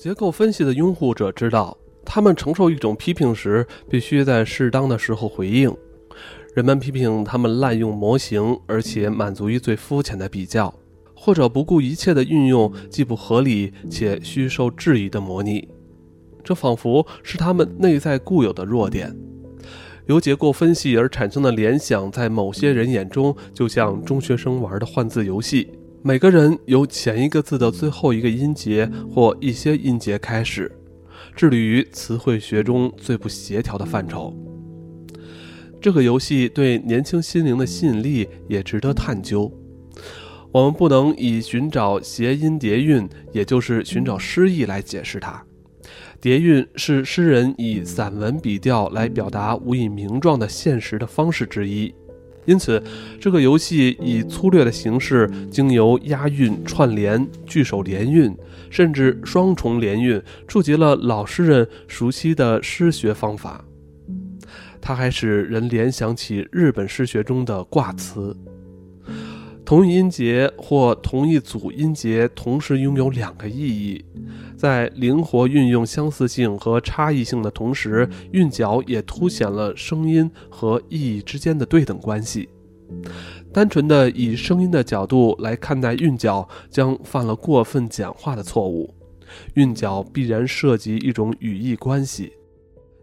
结构分析的拥护者知道，他们承受一种批评时，必须在适当的时候回应。人们批评他们滥用模型，而且满足于最肤浅的比较，或者不顾一切地运用既不合理且需受质疑的模拟。这仿佛是他们内在固有的弱点。由结构分析而产生的联想，在某些人眼中，就像中学生玩的换字游戏。每个人由前一个字的最后一个音节或一些音节开始，致力于词汇学中最不协调的范畴。这个游戏对年轻心灵的吸引力也值得探究。我们不能以寻找谐音叠韵，也就是寻找诗意来解释它。叠韵是诗人以散文笔调来表达无以名状的现实的方式之一。因此，这个游戏以粗略的形式，经由押韵、串联、句首联韵，甚至双重联韵，触及了老诗人熟悉的诗学方法。它还使人联想起日本诗学中的卦词：同一音节或同一组音节同时拥有两个意义。在灵活运用相似性和差异性的同时，韵脚也凸显了声音和意义之间的对等关系。单纯的以声音的角度来看待韵脚，将犯了过分简化的错误。韵脚必然涉及一种语义关系，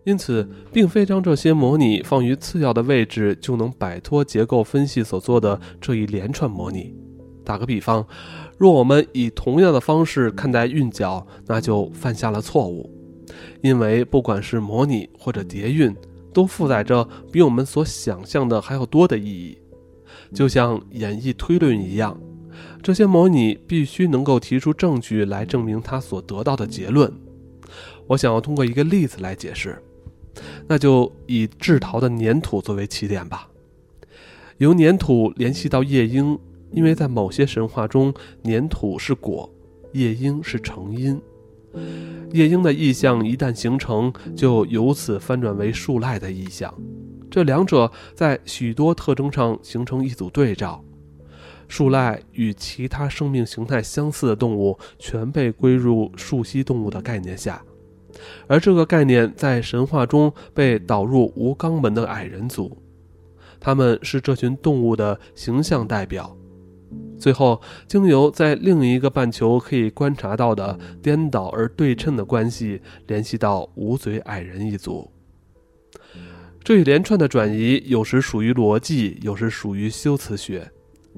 因此，并非将这些模拟放于次要的位置就能摆脱结构分析所做的这一连串模拟。打个比方。若我们以同样的方式看待韵脚，那就犯下了错误，因为不管是模拟或者叠韵，都负载着比我们所想象的还要多的意义。就像演绎推论一样，这些模拟必须能够提出证据来证明它所得到的结论。我想要通过一个例子来解释，那就以制陶的粘土作为起点吧，由粘土联系到夜莺。因为在某些神话中，粘土是果，夜莺是成因。夜莺的意象一旦形成，就由此翻转为树赖的意象。这两者在许多特征上形成一组对照。树赖与其他生命形态相似的动物全被归入树栖动物的概念下，而这个概念在神话中被导入无肛门的矮人族，他们是这群动物的形象代表。最后，经由在另一个半球可以观察到的颠倒而对称的关系，联系到无嘴矮人一族。这一连串的转移，有时属于逻辑，有时属于修辞学，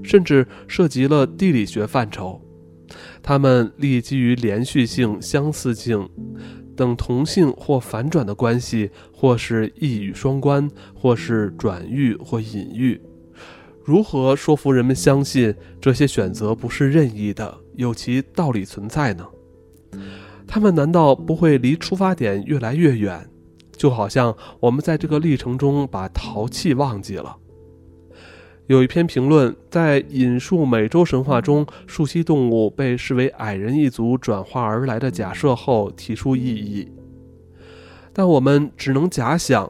甚至涉及了地理学范畴。它们立基于连续性、相似性、等同性或反转的关系，或是一语双关，或是转喻或隐喻。如何说服人们相信这些选择不是任意的，有其道理存在呢？他们难道不会离出发点越来越远？就好像我们在这个历程中把淘气忘记了。有一篇评论在引述美洲神话中树栖动物被视为矮人一族转化而来的假设后提出异议，但我们只能假想，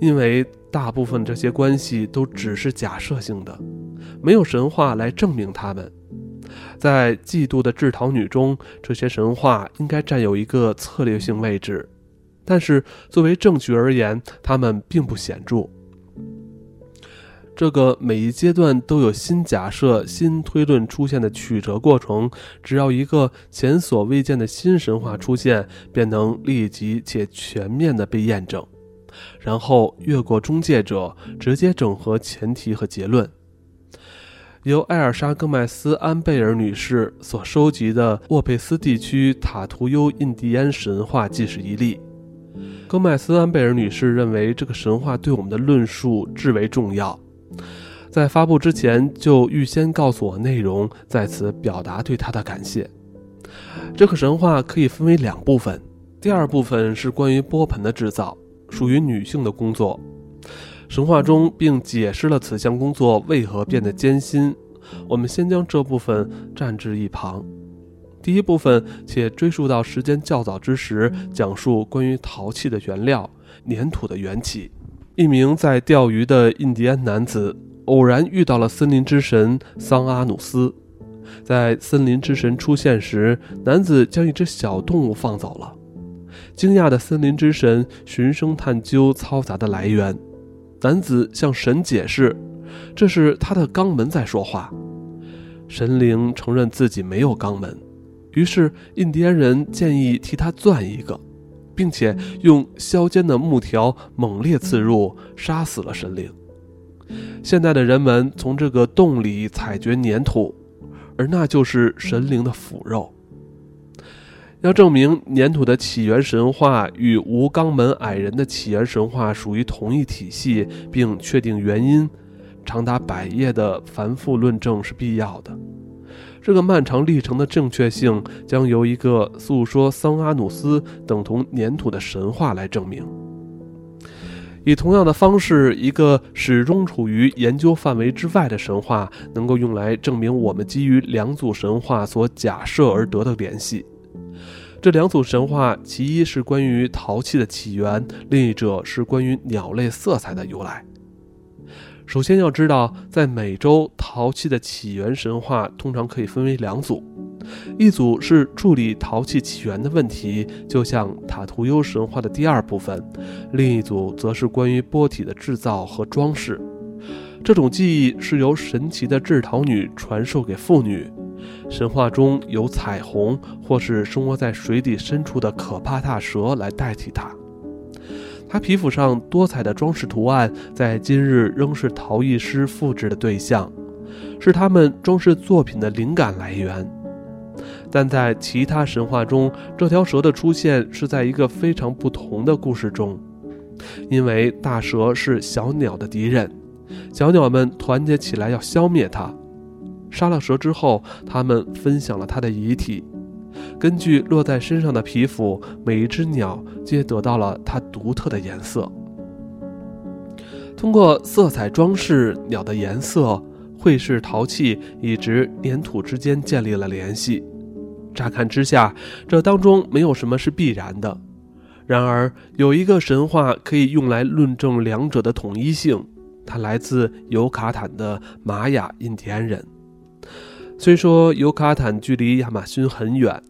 因为。大部分这些关系都只是假设性的，没有神话来证明它们。在嫉妒的制陶女中，这些神话应该占有一个策略性位置，但是作为证据而言，它们并不显著。这个每一阶段都有新假设、新推论出现的曲折过程，只要一个前所未见的新神话出现，便能立即且全面地被验证。然后越过中介者，直接整合前提和结论。由艾尔莎·戈麦斯·安贝尔女士所收集的沃佩斯地区塔图尤印第安神话即是一例。戈麦斯·安贝尔女士认为这个神话对我们的论述至为重要，在发布之前就预先告诉我内容，在此表达对她的感谢。这个神话可以分为两部分，第二部分是关于波盆的制造。属于女性的工作，神话中并解释了此项工作为何变得艰辛。我们先将这部分暂置一旁。第一部分且追溯到时间较早之时，讲述关于陶器的原料——粘土的缘起。一名在钓鱼的印第安男子偶然遇到了森林之神桑阿努斯，在森林之神出现时，男子将一只小动物放走了。惊讶的森林之神循声探究嘈杂的来源。男子向神解释，这是他的肛门在说话。神灵承认自己没有肛门，于是印第安人建议替他钻一个，并且用削尖的木条猛烈刺入，杀死了神灵。现代的人们从这个洞里采掘粘土，而那就是神灵的腐肉。要证明粘土的起源神话与无肛门矮人的起源神话属于同一体系，并确定原因，长达百页的繁复论证是必要的。这个漫长历程的正确性将由一个诉说桑阿努斯等同粘土的神话来证明。以同样的方式，一个始终处于研究范围之外的神话，能够用来证明我们基于两组神话所假设而得的联系。这两组神话，其一是关于陶器的起源，另一者是关于鸟类色彩的由来。首先要知道，在美洲，陶器的起源神话通常可以分为两组。一组是处理陶器起源的问题，就像塔图优神话的第二部分；另一组则是关于波体的制造和装饰。这种技艺是由神奇的制陶女传授给妇女。神话中有彩虹，或是生活在水底深处的可怕大蛇来代替它。它皮肤上多彩的装饰图案，在今日仍是陶艺师复制的对象，是他们装饰作品的灵感来源。但在其他神话中，这条蛇的出现是在一个非常不同的故事中，因为大蛇是小鸟的敌人，小鸟们团结起来要消灭它。杀了蛇之后，他们分享了它的遗体。根据落在身上的皮肤，每一只鸟皆得到了它独特的颜色。通过色彩装饰鸟的颜色，绘饰陶器以及粘土之间建立了联系。乍看之下，这当中没有什么是必然的。然而，有一个神话可以用来论证两者的统一性，它来自尤卡坦的玛雅印第安人。虽说尤卡坦距离亚马逊很远，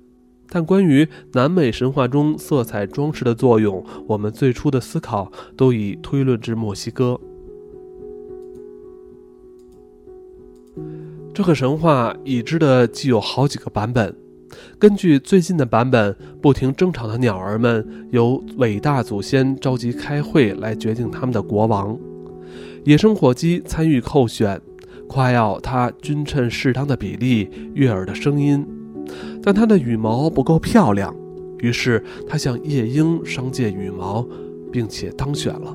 但关于南美神话中色彩装饰的作用，我们最初的思考都已推论至墨西哥。这个神话已知的既有好几个版本。根据最近的版本，不停争吵的鸟儿们由伟大祖先召集开会来决定他们的国王。野生火鸡参与候选，夸耀它均称适当的比例、悦耳的声音，但它的羽毛不够漂亮。于是他向夜莺商借羽毛，并且当选了。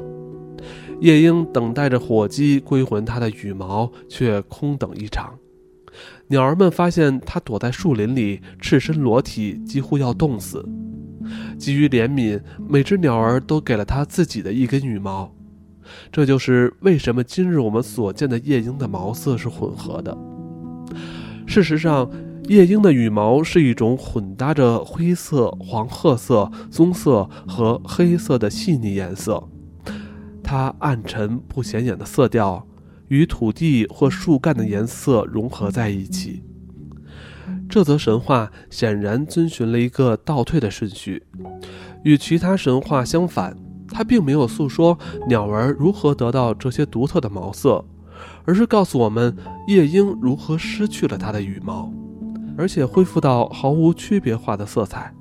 夜莺等待着火鸡归还它的羽毛，却空等一场。鸟儿们发现它躲在树林里，赤身裸体，几乎要冻死。基于怜悯，每只鸟儿都给了它自己的一根羽毛。这就是为什么今日我们所见的夜莺的毛色是混合的。事实上，夜莺的羽毛是一种混搭着灰色、黄褐色、棕色和黑色的细腻颜色，它暗沉不显眼的色调。与土地或树干的颜色融合在一起。这则神话显然遵循了一个倒退的顺序，与其他神话相反，它并没有诉说鸟儿如何得到这些独特的毛色，而是告诉我们夜莺如何失去了它的羽毛，而且恢复到毫无区别化的色彩，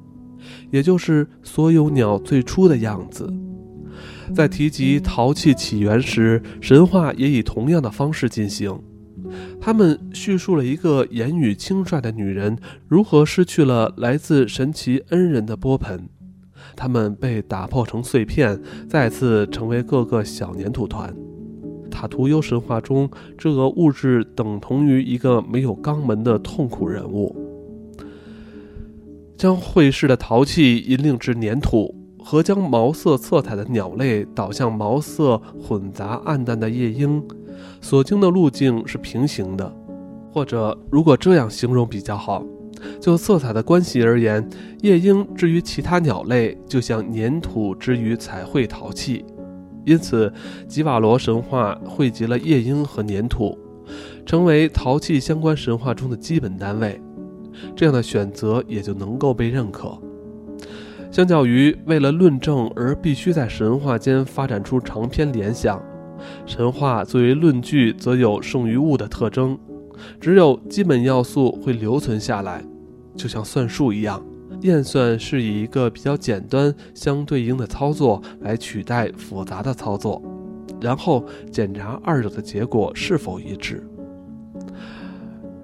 也就是所有鸟最初的样子。在提及陶器起源时，神话也以同样的方式进行。他们叙述了一个言语轻率的女人如何失去了来自神奇恩人的波盆，他们被打破成碎片，再次成为各个小粘土团。塔图优神话中，这个物质等同于一个没有肛门的痛苦人物，将会逝的陶器引领至粘土。和将毛色色彩的鸟类导向毛色混杂暗淡的夜莺，所经的路径是平行的，或者如果这样形容比较好，就色彩的关系而言，夜莺之于其他鸟类，就像粘土之于彩绘陶器。因此，吉瓦罗神话汇集了夜莺和粘土，成为陶器相关神话中的基本单位，这样的选择也就能够被认可。相较于为了论证而必须在神话间发展出长篇联想，神话作为论据则有剩余物的特征，只有基本要素会留存下来，就像算术一样，验算是以一个比较简单相对应的操作来取代复杂的操作，然后检查二者的结果是否一致。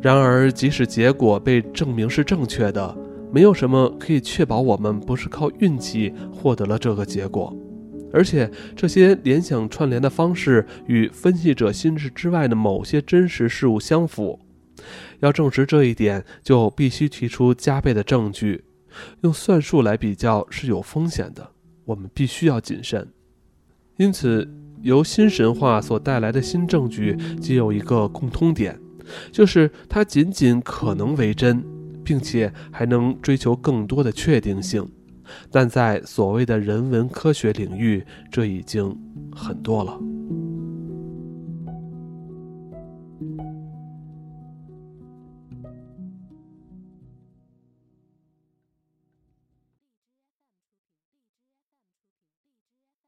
然而，即使结果被证明是正确的，没有什么可以确保我们不是靠运气获得了这个结果，而且这些联想串联的方式与分析者心智之外的某些真实事物相符。要证实这一点，就必须提出加倍的证据。用算术来比较是有风险的，我们必须要谨慎。因此，由新神话所带来的新证据，皆有一个共通点，就是它仅仅可能为真。并且还能追求更多的确定性，但在所谓的人文科学领域，这已经很多了。